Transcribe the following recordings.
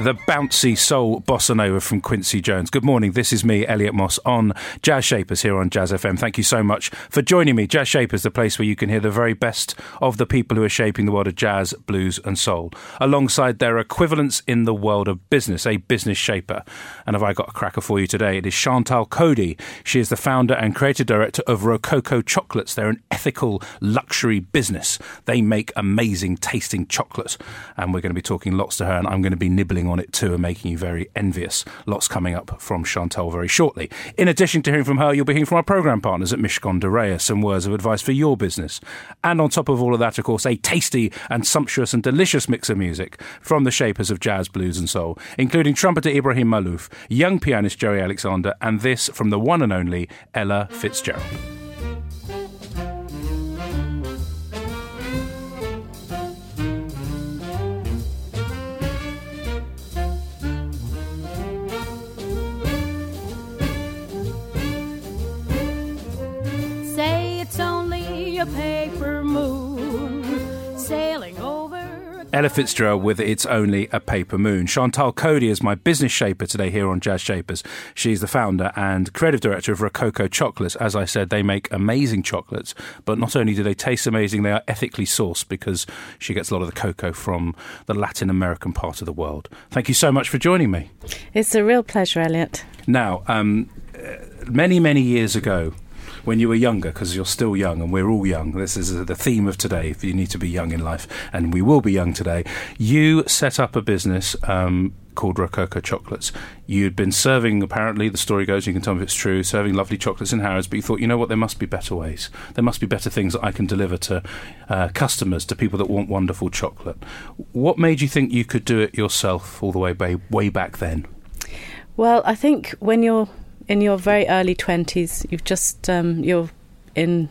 The bouncy soul bossa nova from Quincy Jones. Good morning. This is me, Elliot Moss, on Jazz Shapers here on Jazz FM. Thank you so much for joining me. Jazz Shapers, the place where you can hear the very best of the people who are shaping the world of jazz, blues, and soul, alongside their equivalents in the world of business, a business shaper. And have I got a cracker for you today? It is Chantal Coady. She is the founder and creative director of Rococo Chocolates. They're an ethical luxury business. They make amazing tasting chocolate. And we're going to be talking lots to her, and I'm going to be nibbling on it too and making you very envious. Lots coming up from Chantal very shortly. In addition to hearing from her, you'll be hearing from our programme partners at Mishcon de Reya, some words of advice for your business. And on top of all of that, of course, a tasty and sumptuous and delicious mix of music from the shapers of jazz, blues, and soul, including trumpeter Ibrahim Maalouf, young pianist Joey Alexander, and this from the one and only Ella Fitzgerald. Ella Fitzgerald with It's Only a Paper Moon. Chantal Coady is my business shaper today here on Jazz Shapers. She's the founder and creative director of Rococo Chocolates. As I said, they make amazing chocolates, but not only do they taste amazing, they are ethically sourced because she gets a lot of the cocoa from the Latin American part of the world. Thank you so much for joining me. It's a real pleasure, Elliot. Now, um, many, many years ago, when you were younger, because you're still young and we're all young. This is the theme of today. You need to be young in life, and we will be young today. You set up a business. Um, called Rococo Chocolates. You'd been serving, apparently, the story goes, you can tell me if it's true, serving lovely chocolates in Harrods, but you thought, you know what, there must be better ways. There must be better things that I can deliver to uh, customers, to people that want wonderful chocolate. What made you think you could do it yourself all the way, way, way back then? Well, I think when you're in your very early 20s, you've just, um, you're in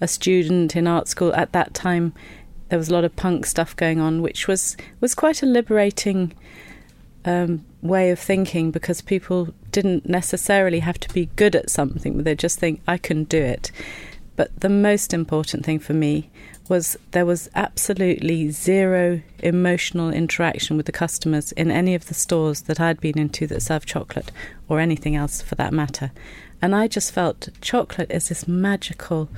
a student in art school at that time. There was a lot of punk stuff going on, which was, was quite a liberating um, way of thinking because people didn't necessarily have to be good at something, but they just think, I can do it. But the most important thing for me was there was absolutely zero emotional interaction with the customers in any of the stores that I'd been into that served chocolate or anything else for that matter. And I just felt chocolate is this magical,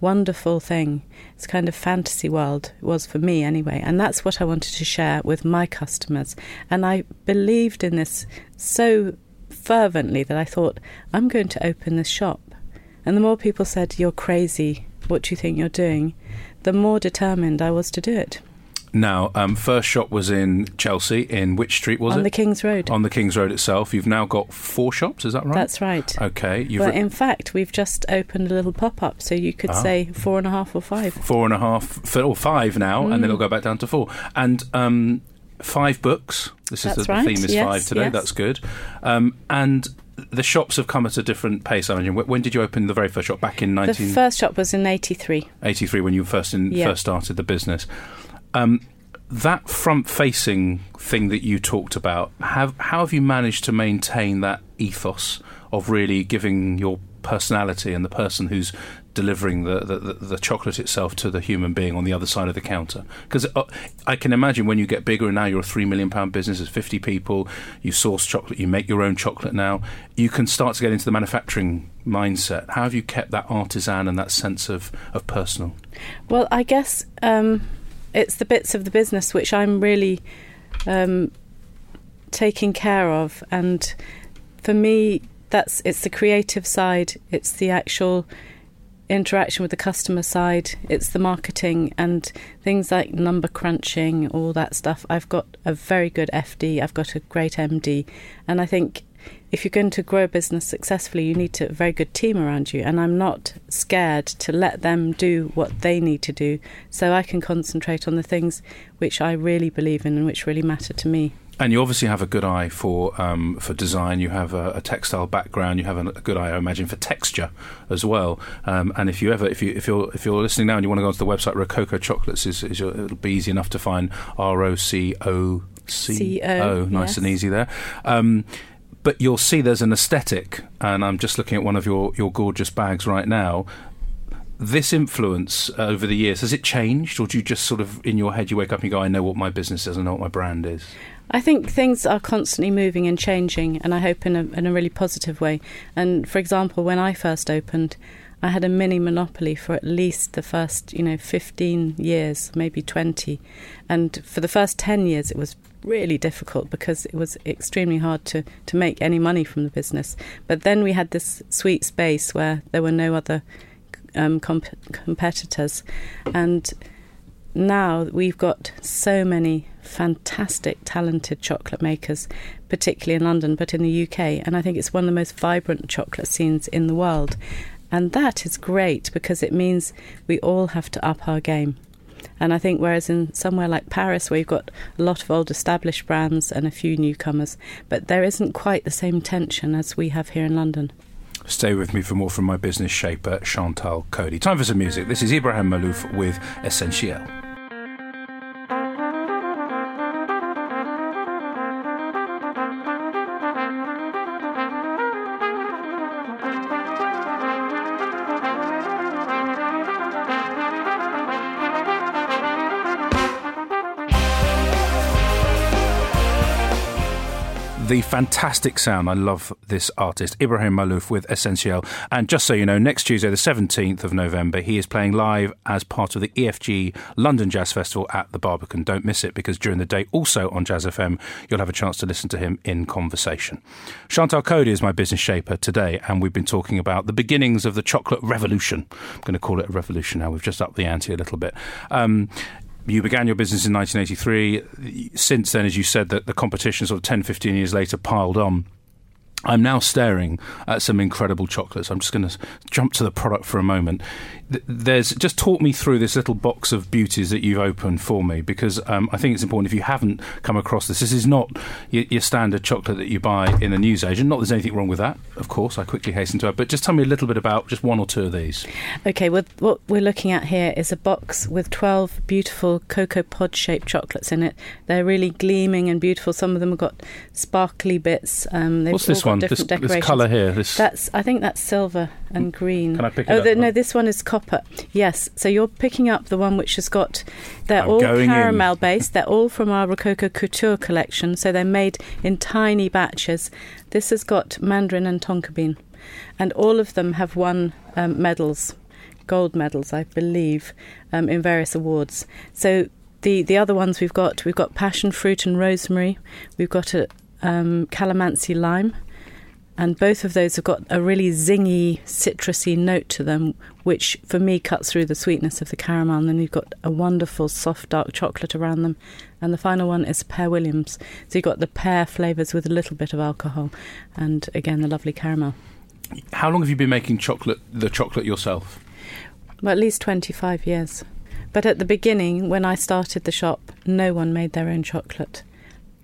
wonderful thing. It's kind of fantasy world. It was for me anyway. And that's what I wanted to share with my customers. And I believed in this so fervently that I thought, I'm going to open this shop. And the more people said, You're crazy, what do you think you're doing? the more determined I was to do it. Now, um, first shop was in Chelsea. In which street was on it? On the King's Road. On the King's Road itself. You've now got four shops. Is that right? That's right. Okay. You've well, re- in fact, we've just opened a little pop-up, so you could ah. say four and a half or five. Four and a half or five now, mm. and then it'll go back down to four. And um, five books. This is the, right. the, theme is yes, five today. Yes. That's good. Um, and the shops have come at a different pace. I imagine. When did you open the very first shop? Back in nineteen. 19... The first shop was in '83. '83 when you first in, yeah. first started the business. Um, that front-facing thing that you talked about, have how have you managed to maintain that ethos of really giving your personality and the person who's delivering the, the, the, chocolate itself to the human being on the other side of the counter. Because uh, I can imagine when you get bigger, and now you're a three million pound business, there's 50 people, you source chocolate, you make your own chocolate now, you can start to get into the manufacturing mindset. How have you kept that artisan and that sense of, of personal? Well, I guess um, it's the bits of the business which I'm really um, taking care of. And for me, that's it's the creative side, it's the actual interaction with the customer side, it's the marketing and things like number crunching, all that stuff. I've got a very good FD, I've got a great MD, and I think if you're going to grow a business successfully, you need a very good team around you. And I'm not scared to let them do what they need to do so I can concentrate on the things which I really believe in and which really matter to me. And you obviously have a good eye for um, for design. You have a, a, textile background. You have a, a, good eye, I imagine, for texture as well. Um, and if you ever, if you if you're if you're listening now and you want to go onto the website, Rococo Chocolates is, is your, it'll be easy enough to find. R O C O C O, nice yes. and easy there. Um, but you'll see there's an aesthetic, and I'm just looking at one of your, your gorgeous bags right now. This influence over the years, has it changed, or do you just sort of, in your head, you wake up and you go, I know what my business is, I know what my brand is? I think things are constantly moving and changing, and I hope in a, in a really positive way. And for example, when I first opened, I had a mini monopoly for at least the first, you know, 15 years, maybe 20. And for the first 10 years, it was really difficult because it was extremely hard to, to make any money from the business. But then we had this sweet space where there were no other um, comp- competitors. And now we've got so many fantastic, talented chocolate makers, particularly in London, but in the UK. And I think it's one of the most vibrant chocolate scenes in the world. And that is great because it means we all have to up our game. And I think whereas in somewhere like Paris, where you've got a lot of old established brands and a few newcomers, but there isn't quite the same tension as we have here in London. Stay with me for more from my business shaper, Chantal Coady. Time for some music. This is Ibrahim Maalouf with Essentiel. Fantastic sound. I love this artist, Ibrahim Maalouf with Essentiel. And just so you know, next Tuesday, the 17th of November, he is playing live as part of the EFG London Jazz Festival at the Barbican. Don't miss it because during the day, also on Jazz FM, you'll have a chance to listen to him in conversation. Chantal Coady is my business shaper today, and we've been talking about the beginnings of the chocolate revolution. I'm going to call it a revolution now. We've just upped the ante a little bit. Um, you began your business in 1983. Since then, as you said, that the competition sort of 10, 15 years later piled on. I'm now staring at some incredible chocolates. I'm just going to jump to the product for a moment. There's just talk me through this little box of beauties that you've opened for me because um, I think it's important if you haven't come across this. This is not your, your, standard chocolate that you buy in the newsagent. Not that there's anything wrong with that, of course. I quickly hasten to add, but just tell me a little bit about just one or two of these. Okay, well, what we're looking at here is a box with 12 beautiful cocoa pod shaped chocolates in it. They're really gleaming and beautiful. Some of them have got sparkly bits. Um, What's this one? This, this colour here. This... That's I think that's silver and green. Can I pick it oh, up? The, no, this one is copper. Yes. So you're picking up the one which has got. They're I'm all caramel in. based. They're all from our Rococo Couture collection. So they're made in tiny batches. This has got mandarin and tonka bean, and all of them have won um, medals, gold medals, I believe, um, in various awards. So the the other ones we've got we've got passion fruit and rosemary. We've got a um, calamansi lime and both of those have got a really zingy, citrusy note to them, which for me cuts through the sweetness of the caramel. And then you've got a wonderful, soft, dark chocolate around them. And the final one is pear Williams. So you've got the pear flavours with a little bit of alcohol, and again the lovely caramel. How long have you been making chocolate, the chocolate yourself? Well, at least twenty-five years. But at the beginning, when I started the shop, no one made their own chocolate.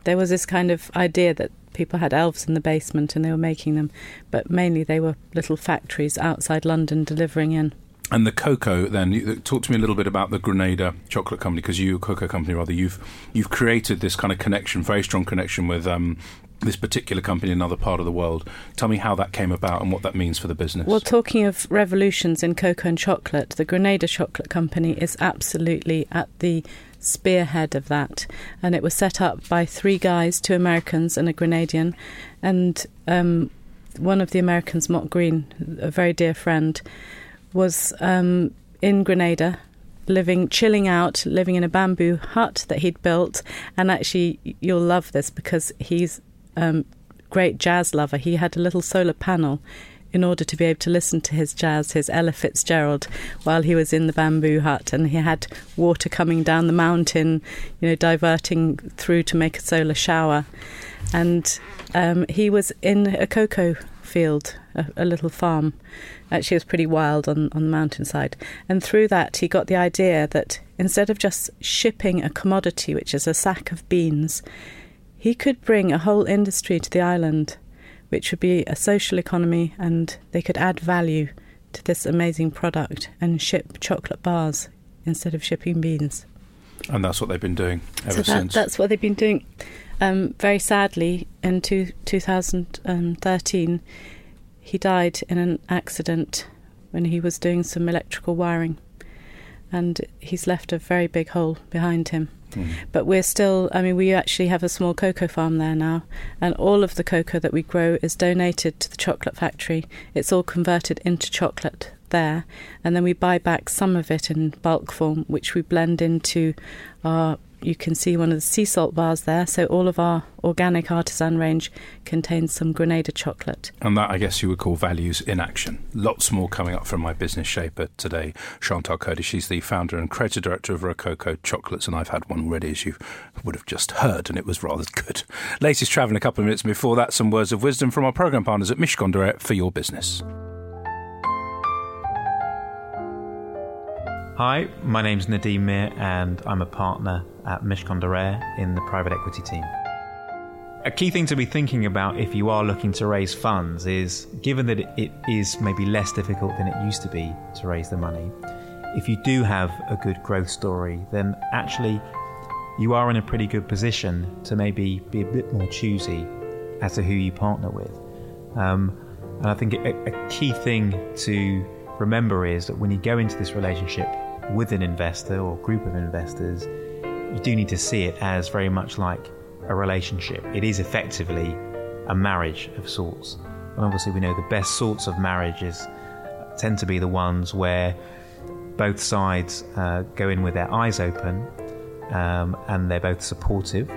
There was this kind of idea that people had elves in the basement and they were making them, but mainly they were little factories outside London delivering in. And the cocoa, then, talk to me a little bit about the Grenada Chocolate Company, because you, cocoa company rather, you've you've created this kind of connection, very strong connection with um, this particular company in another part of the world. Tell me how that came about and what that means for the business. Well, talking of revolutions in cocoa and chocolate, the Grenada Chocolate Company is absolutely at the spearhead of that. And it was set up by three guys, two Americans and a Grenadian. And um, one of the Americans, Mott Green, a very dear friend, was um, in Grenada living, chilling out, living in a bamboo hut that he'd built. And actually, you'll love this because he's um, great jazz lover. He had a little solar panel in order to be able to listen to his jazz, his Ella Fitzgerald, while he was in the bamboo hut, and he had water coming down the mountain, you know, diverting through to make a solar shower, and um, he was in a cocoa field, a, a, little farm. Actually, it was pretty wild on, on the mountainside. And through that, he got the idea that instead of just shipping a commodity, which is a sack of beans, he could bring a whole industry to the island, which would be a social economy, and they could add value to this amazing product and ship chocolate bars instead of shipping beans. And that's what they've been doing ever so that, since. That's what they've been doing. Um, very sadly, in two, 2013, he died in an accident when he was doing some electrical wiring. And he's left a very big hole behind him. Mm. But we're still, I mean, we actually have a small cocoa farm there now, and all of the cocoa that we grow is donated to the chocolate factory. It's all converted into chocolate there, and then we buy back some of it in bulk form, which we blend into our you can see one of the sea salt bars there. So all of our organic artisan range contains some Grenada chocolate. And that, I guess, you would call values in action. Lots more coming up from my business shaper today, Chantal Coady. She's the founder and creative director of Rococo Chocolates, and I've had one already, as you would have just heard, and it was rather good. Latest travel in a couple of minutes. Before that, some words of wisdom from our program partners at Mishcon de for your business. Hi, my name's Nadeem Mir, and I'm a partner at Reya in the private equity team. A key thing to be thinking about if you are looking to raise funds is given that it is maybe less difficult than it used to be to raise the money, if you do have a good growth story, then actually you are in a pretty good position to maybe be a bit more choosy as to who you partner with. Um, and I think a, a key thing to remember is that when you go into this relationship, with an investor or group of investors, you do need to see it as very much like a relationship. It is effectively a marriage of sorts. And obviously, we know the best sorts of marriages tend to be the ones where both sides uh, go in with their eyes open um, and they're both supportive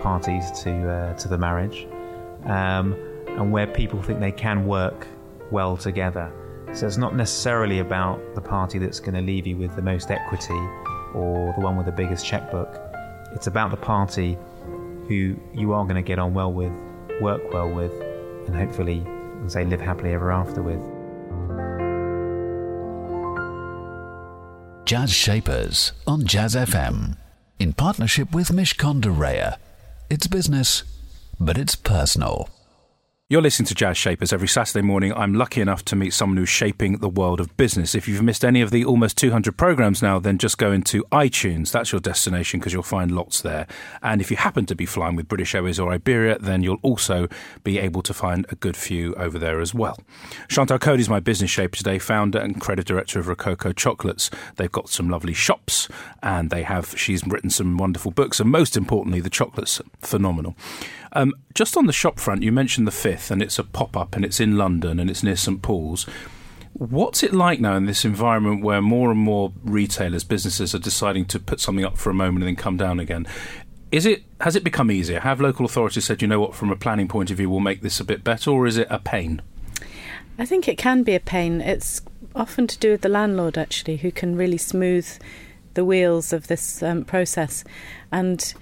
parties to uh, to the marriage, um, and where people think they can work well together. So it's not necessarily about the party that's going to leave you with the most equity or the one with the biggest checkbook. It's about the party who you are going to get on well with, work well with, and hopefully, say, live happily ever after with. Jazz Shapers on Jazz FM in partnership with Mishcon de Reya. It's business, but it's personal. You're listening to Jazz Shapers every Saturday morning. I'm lucky enough to meet someone who's shaping the world of business. If you've missed any of the almost 200 programs now, then just go into iTunes. That's your destination because you'll find lots there. And if you happen to be flying with British Airways or Iberia, then you'll also be able to find a good few over there as well. Chantal Coady is my business shaper today, founder and creative director of Rococo Chocolates. They've got some lovely shops and they have, she's written some wonderful books. And most importantly, the chocolate's phenomenal. Um, just on the shop front, you mentioned the fifth, and it's a pop up, and it's in London, and it's near St Paul's. What's it like now in this environment where more and more retailers, businesses are deciding to put something up for a moment and then come down again? Is it has it become easier? Have local authorities said, you know what, from a planning point of view, we'll make this a bit better, or is it a pain? I think it can be a pain. It's often to do with the landlord actually, who can really smooth the wheels of this um, process. And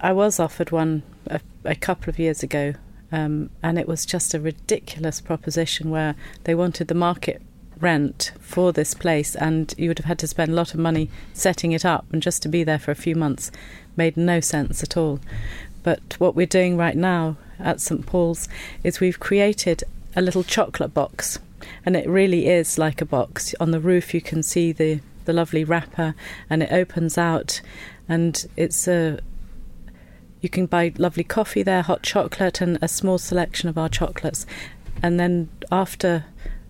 I was offered one a, a couple of years ago, um, and it was just a ridiculous proposition where they wanted the market rent for this place, and you would have had to spend a lot of money setting it up, and just to be there for a few months made no sense at all. But what we're doing right now at St Paul's is we've created a little chocolate box, and it really is like a box. On the roof, you can see the the lovely wrapper, and it opens out, and it's a you can buy lovely coffee there, hot chocolate, and a small selection of our chocolates. And then after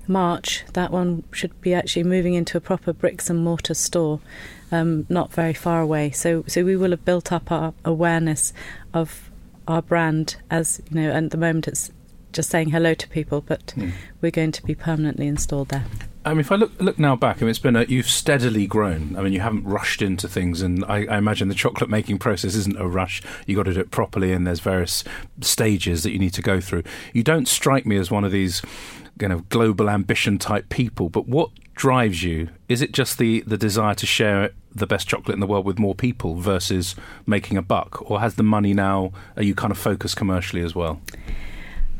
March, that one should be actually moving into a proper bricks and mortar store, um, not very far away. So, so we will have built up our awareness of our brand as you know. And at the moment, it's just saying hello to people, but mm. we're going to be permanently installed there. I mean, if I look look now back, I mean, it's been a, you've steadily grown. I mean, you haven't rushed into things, and I, I imagine the chocolate making process isn't a rush. You got to do it properly, and there's various stages that you need to go through. You don't strike me as one of these kind of global ambition type people. But what drives you? Is it just the, the desire to share the best chocolate in the world with more people versus making a buck? Or has the money now, are you kind of focused commercially as well?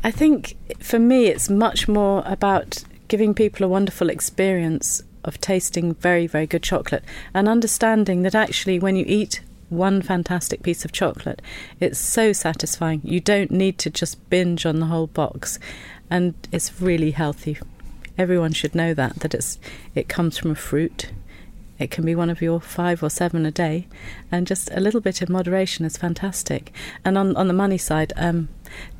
I think for me, it's much more about giving people a wonderful experience of tasting very, very good chocolate and understanding that actually, when you eat one fantastic piece of chocolate, it's so satisfying. You don't need to just binge on the whole box, and it's really healthy. Everyone should know that that it's it comes from a fruit. It can be one of your five or seven a day, and just a little bit of moderation is fantastic. And on on the money side, um,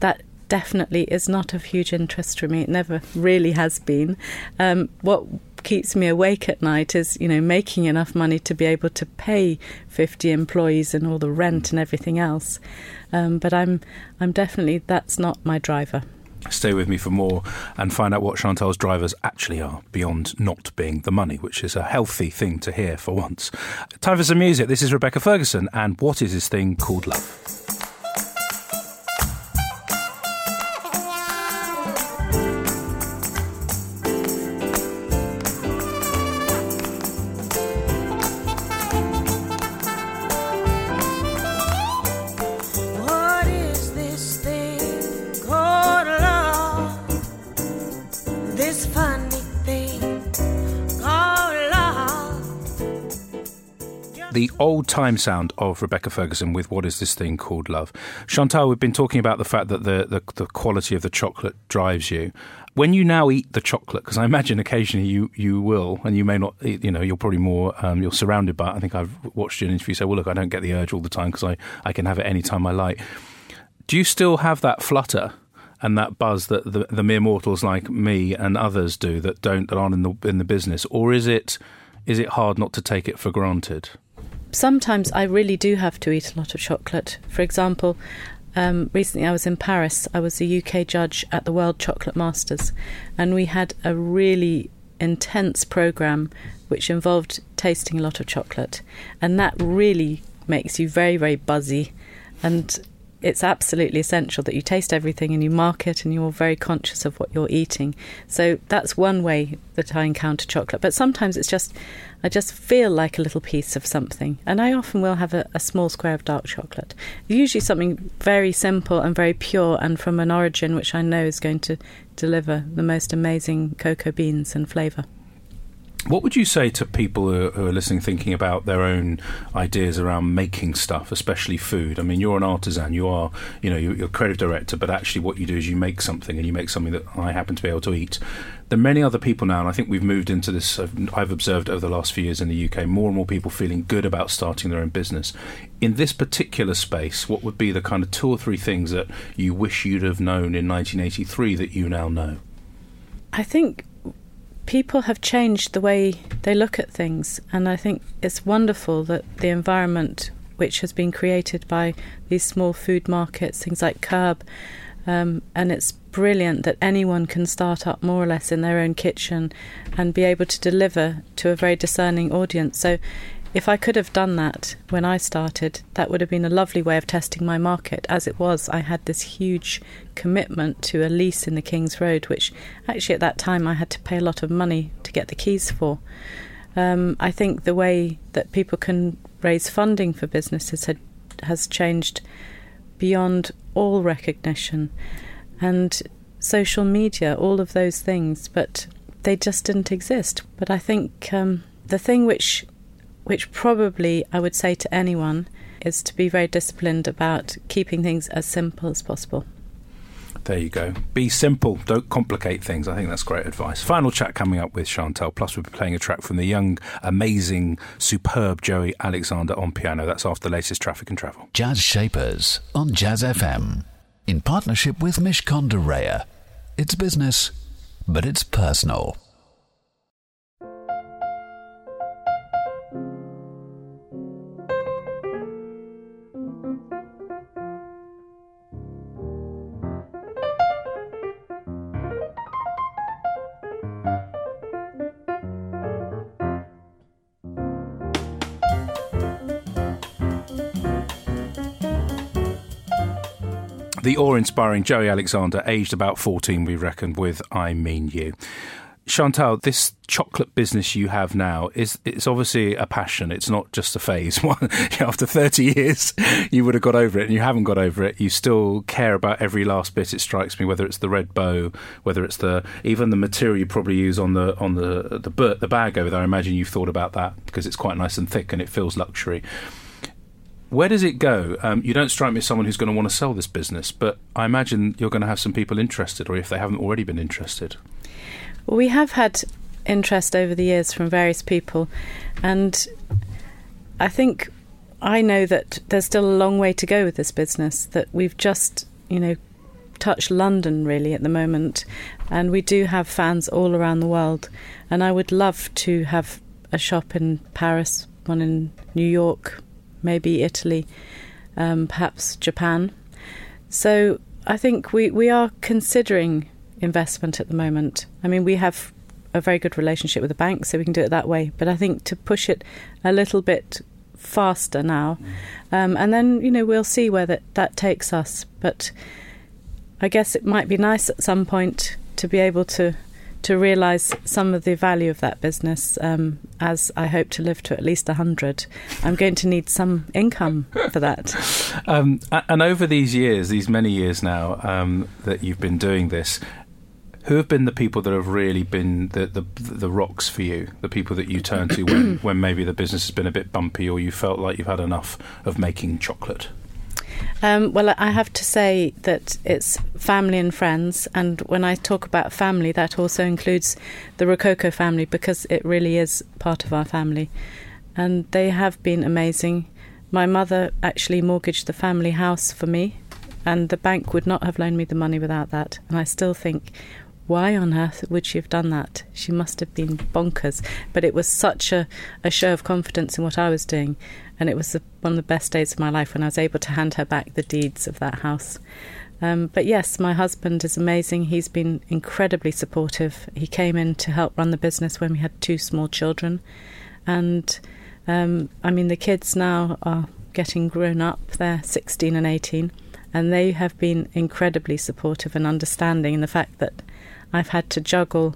that definitely is not of huge interest for me. It never really has been. Um, what keeps me awake at night is, you know, making enough money to be able to pay 50 employees and all the rent and everything else. Um, but I'm, I'm definitely, that's not my driver. Stay with me for more and find out what Chantal's drivers actually are beyond not being the money, which is a healthy thing to hear for once. Time for some music. This is Rebecca Ferguson and what is this thing called love? Old time sound of Rebecca Ferguson with What Is This Thing Called Love. Chantal, we've been talking about the fact that the, the, the quality of the chocolate drives you. When you now eat the chocolate, because I imagine occasionally you, you will, and you may not, you know, you're probably more, um, you're surrounded by I think I've watched you in an interview say, well, look, I don't get the urge all the time because I, I can have it any time I like. Do you still have that flutter? and that buzz that the, the, mere mortals like me and others do that don't that aren't in the in the business, or is it is it hard not to take it for granted? Sometimes I really do have to eat a lot of chocolate. For example, um, recently I was in Paris. I was a UK judge at the World Chocolate Masters, and we had a really intense program which involved tasting a lot of chocolate, and that really makes you very, very buzzy. And it's absolutely essential that you taste everything and you mark it and you're very conscious of what you're eating. So that's one way that I encounter chocolate. But sometimes it's just, I just feel like a little piece of something. And I often will have a, a small square of dark chocolate. Usually something very simple and very pure and from an origin which I know is going to deliver the most amazing cocoa beans and flavour. What would you say to people who, who, are listening, thinking about their own ideas around making stuff, especially food? I mean, you're an artisan, you are, you know, you're, a creative director, but actually, what you do is you make something, and you make something that I happen to be able to eat. There are many other people now, and I think we've moved into this. I've, I've observed over the last few years in the UK, more and more people feeling good about starting their own business. In this particular space, what would be the kind of two or three things that you wish you'd have known in 1983 that you now know? I think people have changed the way they look at things, and I think it's wonderful that the environment which has been created by these small food markets, things like KERB, um, and it's brilliant that anyone can start up more or less in their own kitchen and be able to deliver to a very discerning audience. So if I could have done that when I started, that would have been a lovely way of testing my market. As it was, I had this huge commitment to a lease in the King's Road, which actually at that time I had to pay a lot of money to get the keys for. Um, I think the way that people can raise funding for businesses had, has changed beyond all recognition. And social media, all of those things, but they just didn't exist. But I think um, the thing which which probably I would say to anyone is to be very disciplined about keeping things as simple as possible. There you go. Be simple. Don't complicate things. I think that's great advice. Final chat coming up with Chantal. Plus, we'll be playing a track from the young, amazing, superb Joey Alexander on piano. That's after the latest traffic and travel. Jazz Shapers on Jazz FM in partnership with Mishcon de Reya. It's business, but it's personal. The awe inspiring Joey Alexander, aged about 14, we reckon, with I Mean You. Chantal, this chocolate business you have now is it's obviously a passion. It's not just a phase. After 30 years, you would have got over it, and you haven't got over it. You still care about every last bit. It strikes me, whether it's the red bow, whether it's the even the material you probably use on the on the the, the bag over there. I imagine you've thought about that because it's quite nice and thick and it feels luxury. Where does it go? Um, you don't strike me as someone who's going to want to sell this business, but I imagine you're going to have some people interested, or if they haven't already been interested. Well, we have had interest over the years from various people, and I think I know that there's still a long way to go with this business. That we've just, you know, touched London really at the moment, and we do have fans all around the world. And I would love to have a shop in Paris, one in New York, maybe Italy, um, perhaps Japan. So I think we, we are considering investment at the moment. I mean, we have a very good relationship with the bank, so we can do it that way. But I think to push it a little bit faster now, um, and then you know we'll see where that that takes us. But I guess it might be nice at some point to be able to to realise some of the value of that business um, as I hope to live to at least 100. I'm going to need some income for that. Um, and over these years, these many years now um, that you've been doing this, who have been the people that have really been the, the, the rocks for you? The people that you turn to when, when maybe the business has been a bit bumpy or you felt like you've had enough of making chocolate? Um, well, I have to say that it's family and friends, and when I talk about family, that also includes the Rococo family because it really is part of our family, and they have been amazing. My mother actually mortgaged the family house for me, and the bank would not have loaned me the money without that. And I still think why on earth would she have done that? She must have been bonkers. But it was such a, a show of confidence in what I was doing. And it was the, one of the best days of my life when I was able to hand her back the deeds of that house. Um, but yes, my husband is amazing. He's been incredibly supportive. He came in to help run the business when we had two small children. And um, I mean, the kids now are getting grown up, they're 16 and 18. And they have been incredibly supportive and understanding in the fact that I've had to juggle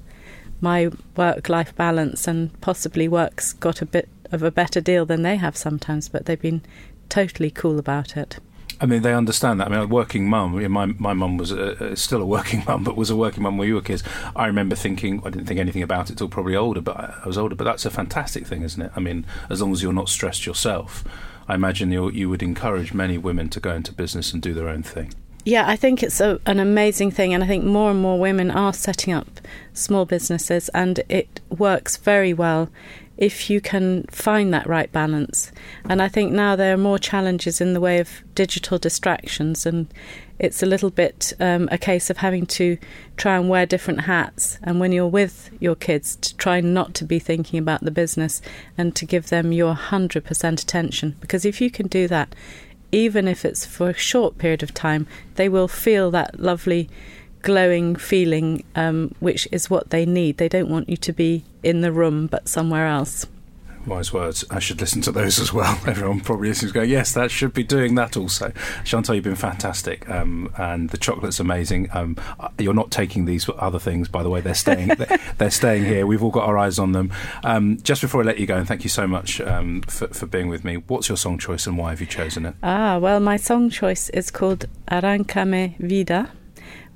my work life balance and possibly work's got a bit of a better deal than they have sometimes, but they've been totally cool about it. I mean, they understand that. I mean, a working mum. My my mum was a, still a working mum, but was a working mum when you were kids. I remember thinking I didn't think anything about it till probably older, but I was older. But that's a fantastic thing, isn't it? I mean, as long as you're not stressed yourself, I imagine you you would encourage many women to go into business and do their own thing. Yeah, I think it's a, an amazing thing, and I think more and more women are setting up small businesses, and it works very well if you can find that right balance. And I think now there are more challenges in the way of digital distractions, and it's a little bit um, a case of having to try and wear different hats. And when you're with your kids, to try not to be thinking about the business and to give them your 100% attention. Because if you can do that, even if it's for a short period of time, they will feel that lovely glowing feeling, um, which is what they need. They don't want you to be in the room but somewhere else. Wise words. I should listen to those as well. Everyone probably listens going, yes, that should be doing that also. Chantal, you've been fantastic, um, and the chocolate's amazing. Um, you're not taking these other things, by the way. They're staying. they're staying here. We've all got our eyes on them. Um, just before I let you go, and thank you so much um, for, for, being with me. What's your song choice, and why have you chosen it? Ah, well, my song choice is called Arrancame Vida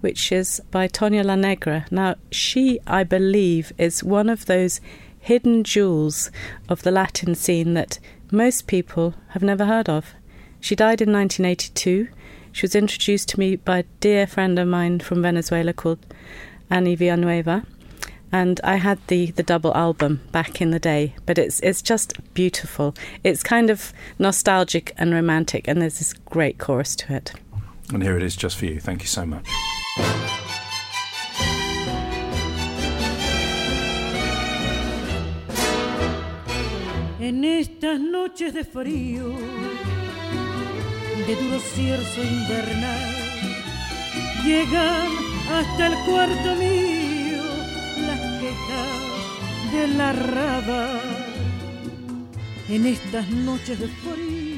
which is by Toña La Negra. Now, she, I believe, is one of those hidden jewels of the Latin scene that most people have never heard of. She died in 1982. She was introduced to me by a dear friend of mine from Venezuela called Annie Villanueva. And I had the, the double album back in the day, but it's it's just beautiful. It's kind of nostalgic and romantic, and there's this great chorus to it. And here it is just for you. Thank you so much. En estas noches de frío, de duro cierzo invernal, llegan hasta el cuarto mío las quejas de la raba. En estas noches de frío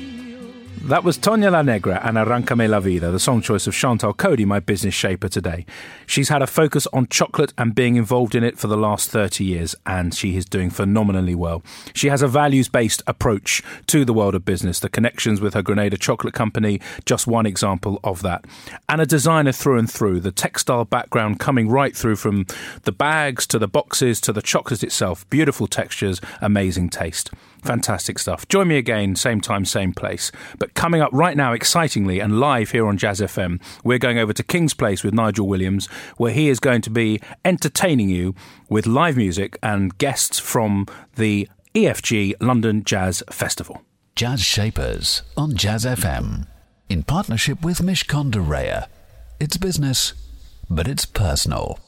That was Toña La Negra and Arrancame la Vida, the song choice of Chantal Coady, my business shaper today. She's had a focus on chocolate and being involved in it for the last 30 years, and she is doing phenomenally well. She has a values based approach to the world of business. The connections with her Grenada chocolate company, just one example of that. And a designer through and through, the textile background coming right through from the bags to the boxes to the chocolate itself. Beautiful textures, amazing taste. Fantastic stuff. Join me again, same time, same place. But coming up right now, excitingly and live here on Jazz FM, we're going over to King's Place with Nigel Williams, where he is going to be entertaining you with live music and guests from the EFG London Jazz Festival. Jazz Shapers on Jazz FM in partnership with Mishcon de Reya. It's business, but it's personal.